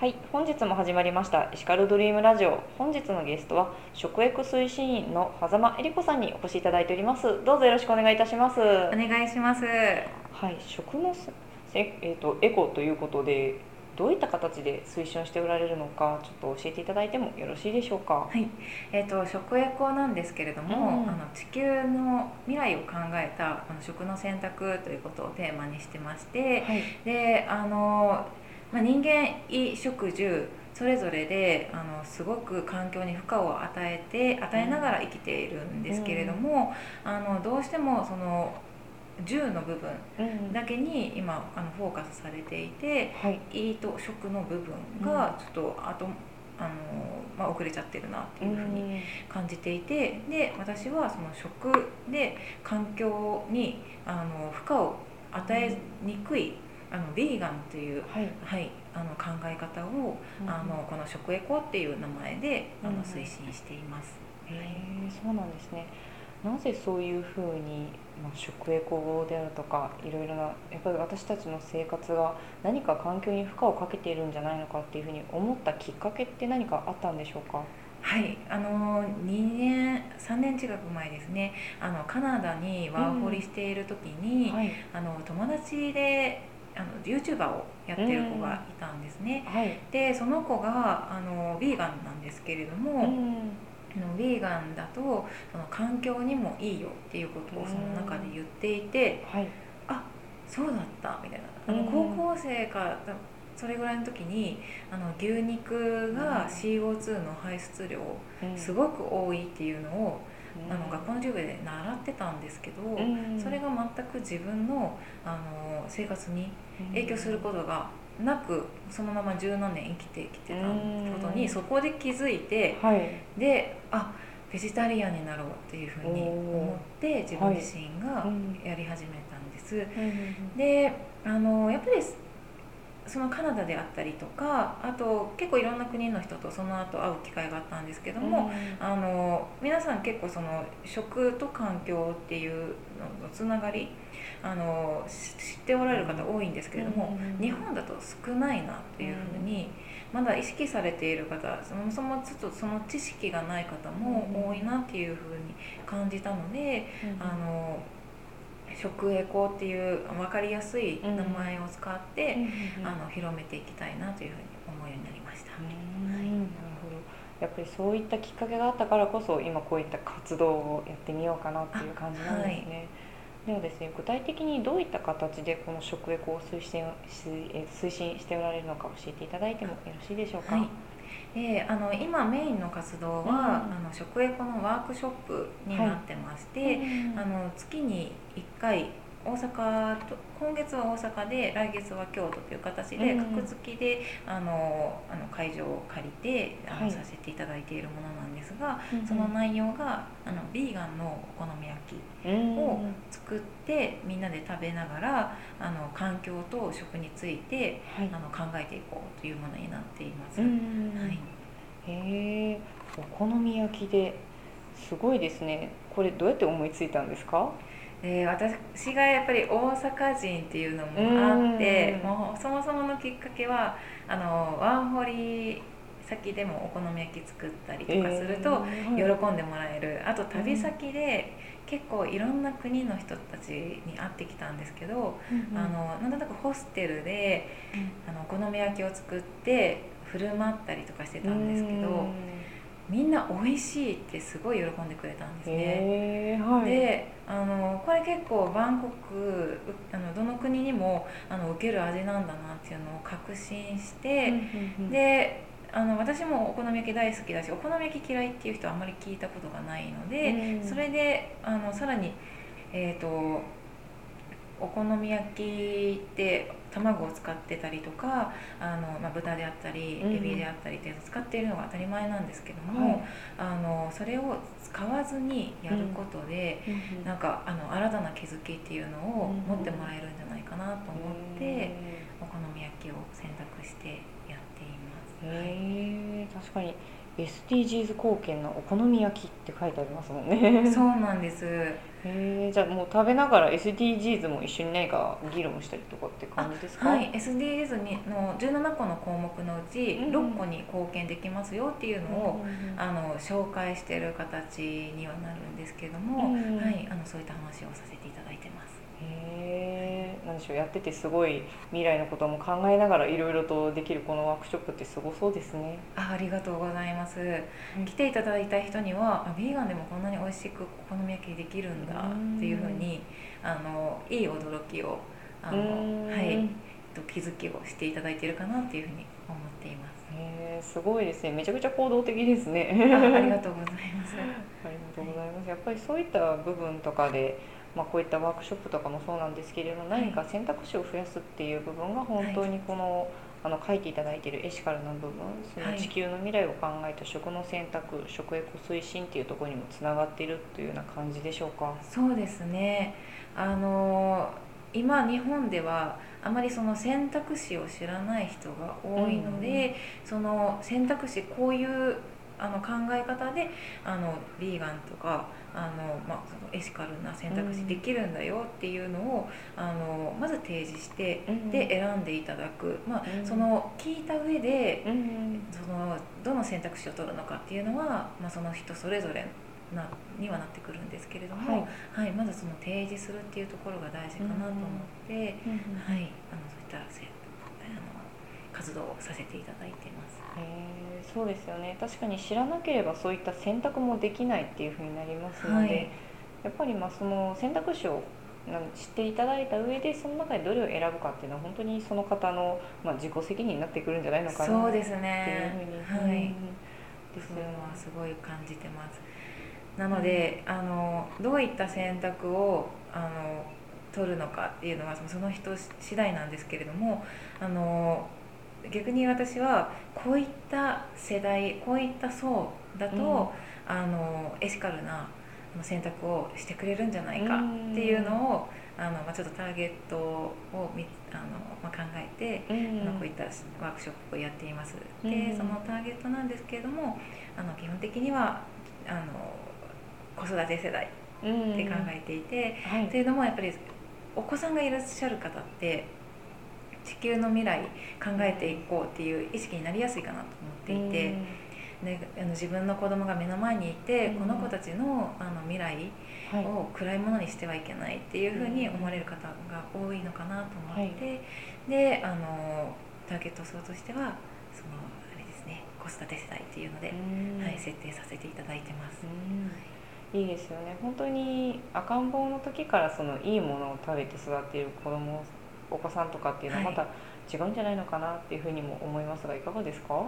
はい、本日も始まりましたエシカルドリームラジオ。本日のゲストは食育推進員の狭間恵理子さんにお越しいただいております。どうぞよろしくお願いいたします。お願いします。はい、食のせええーとエコということでどういった形で推進をしておられるのかちょっと教えていただいてもよろしいでしょうか。はい、えっ、と食エコなんですけれども、うんあの地球の未来を考えたあの食の選択ということをテーマにしてまして、はい、であのまあ人間衣食住それぞれであのすごく環境に負荷を与えて与えながら生きているんですけれども、あのどうしてもその住の部分うんだけに今あのフォーカスされていて。はい、胃と食の部分がちょっとあと、あのまあ、遅れちゃってるなっていうふうに感じていてで私はその食で環境にあの負荷を与えにくいあのビーガンという、はい、はい、あの考え方を、あのこの食エコっていう名前であうん。の推進しています。へえそうなんですね。なぜそういうふうに、まあ、食エコであるとかいろいろなやっぱり私たちの生活が何か環境に負荷をかけているんじゃないのかっていうふうに思ったきっかけって何かあったんでしょうか？はい、あの2年3年近く前ですね。あのカナダにワーホリしている時に、はい、あの友達であの YouTuber をやってる子がいたんですね、はい、でその子があのヴィーガンなんですけれども、うん。あのヴィーガンだとその環境にもいいよっていうことをその中で言っていて、はい、そうだったみたいな。あのうん。高校生かそれぐらいの時にあの牛肉が CO2 の排出量うん。すごく多いっていうのを、うんあの学校の授業で習ってたんですけど、うん。それが全く自分のあの生活に影響することがなくそのまま十何年生きてきてたことにうん。そこで気づいてはい、であベジタリアンになろうっていうふうに思って自分自身がうん。やり始めたんです。うん。であのやっぱりそのカナダであったりとかあと結構いろんな国の人とその後会う機会があったんですけども、あの皆さん結構その食と環境っていうののつながりあのし知っておられる方多いんですけれども、うん日本だと少ないなっていうふうに、まだ意識されている方そもそもちょっとその知識がない方も多いなっていうふうに感じたので、うん。あの食エコっていう分かりやすい名前を使って、うんあの広めていきたいなというふうに思うようになりました。うんなるほどやっぱりそういったきっかけがあったからこそ今こういった活動をやってみようかなっていう感じなんですね。ではですね具体的にどういった形でこの食エコを推進推進しておられるのか教えていただいてもよろしいでしょうか？はいであの今メインの活動は、うんあの食エコのワークショップになってまして、うんあの月に1回大阪と今月は大阪で来月は京都という形で、うん。各月であのあの会場を借りてあの、はい。させていただいているものなんですが、うんその内容があのビーガンのお好み焼きうん。を作ってみんなで食べながらあの環境と食についてはい。あの考えていこうというものになっています。うんはい。へえお好み焼きですごいですね。これどうやって思いついたんですか？で私がやっぱり大阪人っていうのもあってうん。もうそもそものきっかけはあのワンホリ先でもお好み焼き作ったりとかするとえー喜んでもらえる、あと旅先で結構いろんな国の人たちに会ってきたんですけど、うんあのなんとなくホステルであのお好み焼きを作って振る舞ったりとかしてたんですけど、うんみんな美味しいってすごい喜んでくれたんですね。はい。であのこれ結構バンコクうあのどの国にもあの受ける味なんだなっていうのを確信して、であの私もお好み焼き大好きだしお好み焼き嫌いっていう人はあんまり聞いたことがないので、うん。それであのさらに、えー、とお好み焼きって卵を使ってたりとかあの、まあ、豚であったりうんエビであったりっていうのを使っているのが当たり前なんですけども、はい。あのそれを使わずにやることで、うんうん。なんかあの新たな気づきっていうのを持ってもらえるんじゃないかなと思って、へお好み焼きを選択してやっています。え確かに SDGs 貢献のお好み焼きって書いてありますもんね。そうなんです。へえじゃあもう食べながら SDGs も一緒に何か議論したりとかって感じですか？はい SDGs にの17個の項目のうちうん。6個に貢献できますよっていうのを、うんあの紹介している形にはなるんですけれども、うんはい、あのそういった話をさせていただいてます。へえなんでしょうやっててすごい未来のことも考えながらいろいろとできるこのワークショップってすごそうですね。あありがとうございます。来ていただいた人にはあビーガンでもこんなに美味しくお好み焼きできるんだっていうふうにあのいい驚きをあの、うん。はい、えっと気づきをしていただいているかなっていうふうに思っています。へえすごいですねめちゃくちゃ行動的ですねあありがとうございます。ありがとうございます。やっぱりそういった部分とかで、まあ、こういったワークショップとかもそうなんですけれども、はい何か選択肢を増やすっていう部分が本当にこの,、あの書いていただいているエシカルな部分そのはい地球の未来を考えた食の選択、食エコ推進っていうところにもつながっているというような感じでしょうか？そうですね。あの今日本ではあまりその選択肢を知らない人が多いので、その選択肢こういうあの考え方であのビーガンとかあの、まあ、そのエシカルな選択肢できるんだよっていうのを、あのまず提示してうんで選んでいただく、まあうんその聞いた上でうんそのどの選択肢を取るのかっていうのは、まあ、その人それぞれなにはなってくるんですけれども、はい。はいまずその提示するっていうところが大事かなと思って、はい、あのそういったせあの活動をさせていただいています。へーそうですよね。確かに知らなければそういった選択もできないっていうふうになりますので、はい。やっぱりまあその選択肢を知っていただいた上でその中でどれを選ぶかっていうのは本当にその方の、まあ、自己責任になってくるんじゃないのかなそうですっていうふうね。に、はい。うんですよはすごい感じてます。なので、あのどういった選択をあの取るのかっていうのはその人次第なんですけれどもあの逆に私はこういった世代こういった層だと、あのエシカルな選択をしてくれるんじゃないかっていうのを、あのまあ、ちょっとターゲットをみあの、まあ、考えてうん。こういったワークショップをやっています。うん。でそのターゲットなんですけれどもあの基本的にはあの子育て世代うんって考えていて、はい。というのもやっぱりお子さんがいらっしゃる方って地球の未来考えていこうっていう意識になりやすいかなと思っていて、であの自分の子供が目の前にいて、うんこの子たちのあの未来はい。を暗いものにしてはいけないっていうふうに思われる方が多いのかなと思って、であのターゲット層としてはそのあれですね子育て世代っていうので、うん。はい、設定させていただいてます。うんいいですよね。本当に赤ん坊の時からそのいいものを食べて育っている子供お子さんとかっていうのはまた違うんじゃないのかなっていうふうにも思いますがいかがですか？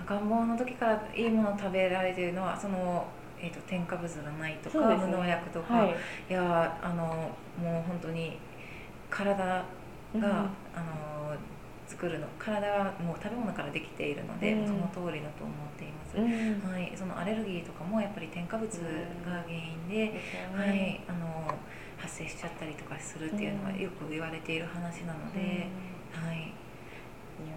赤ん坊の時からいいものを食べられているのはその、えー、と添加物がないとか、ね。無農薬とか、はい。い、やあのもう本当に体が、うん。あの作るの体はもう食べ物からできているので、うん。その通りだと思っています、うん。はい、そのアレルギーとかもやっぱり添加物が原因で、ですよはねい、あの発生しちゃったりとかするっていうのはうん。よく言われている話なのうん。で、はい、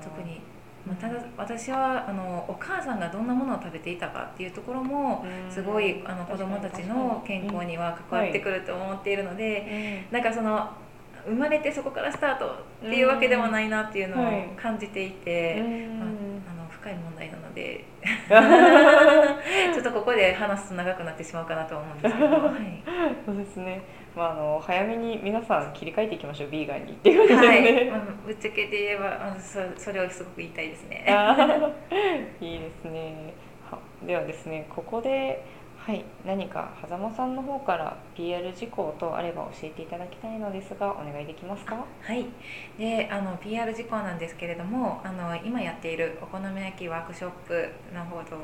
特に、まあ、ただ私はあのお母さんがどんなものを食べていたかっていうところもうん。すごいあの子どもたちの健康には関わってくると思っているので、なんかその生まれてそこからスタートっていうわけではないなっていうのをはい感じていうんて、うんまあ、あの深い問題なので ちょっとここで話すと長くなってしまうかなとは思うんですけど、はいそうですね。まああの早めに皆さん切り替えていきましょうビーガンにっていう感じはいですね。まあぶっちゃけて言えばあのそそれをすごく言いたいですね。いいですね。はではですねここではい何か狭間さんの方から PR 事項等あれば教えていただきたいのですがお願いできますか？はい、であの PR 事項なんですけれどもあの今やっているお好み焼きワークショップの方と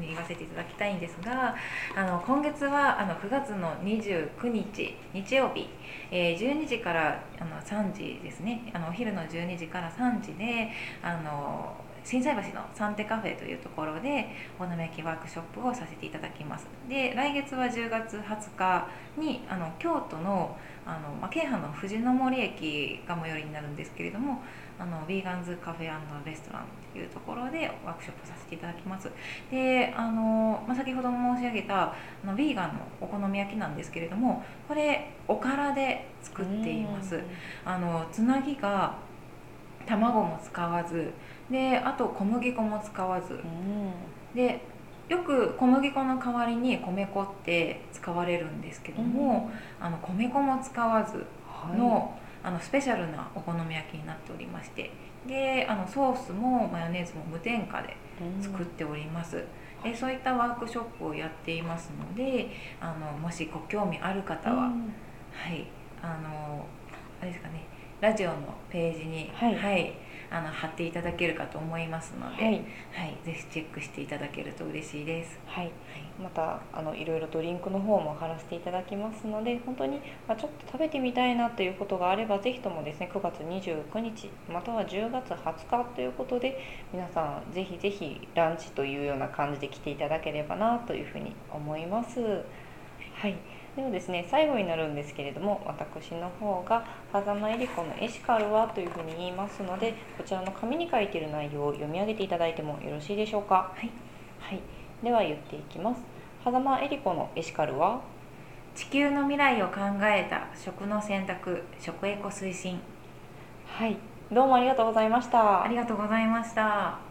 言わせていただきたいんですがあの今月はあの9月の29日日曜日、えー12時からあの3時ですねあのお昼の12時から3時であの心斎橋のサンテカフェというところでお好み焼きワークショップをさせていただきますで来月は10月20日にあの京都のあの、まあ、京阪の藤の森駅が最寄りになるんですけれどもあのヴィーガンズカフェレストランというところでワークショップさせていただきますであの、まあ、先ほども申し上げたあのヴィーガンのお好み焼きなんですけれどもこれおからで作っていますあのつなぎが卵も使わずであと小麦粉も使わず。でよく小麦粉の代わりに米粉って使われるんですけども、あの米粉も使わずの、はい、あのスペシャルなお好み焼きになっておりまして。であのソースもマヨネーズも無添加で作っております、でそういったワークショップをやっていますのであのもしご興味ある方は、はい。あのあれですかねラジオのページに、はい、はい、あの貼っていただけるかと思いますので、はい、はい、ぜひチェックしていただけると嬉しいです。はい、はい、またあのいろいろとリンクの方も貼らせていただきますので、本当にまあ、ちょっと食べてみたいなということがあれば、ぜひともですね、9月29日または10月20日ということで、皆さんぜひぜひランチというような感じで来ていただければなというふうに思います。はい。ではですね最後になるんですけれども私の方が「風間えり子のエシカルは?」というふうに言いますのでこちらの紙に書いている内容を読み上げていただいてもよろしいでしょうか？はい、はい、では言っていきます。狭間えり子のエシカルは？地球の未来を考えた食の選択食エコ推進。はい。どうもありがとうございました。ありがとうございました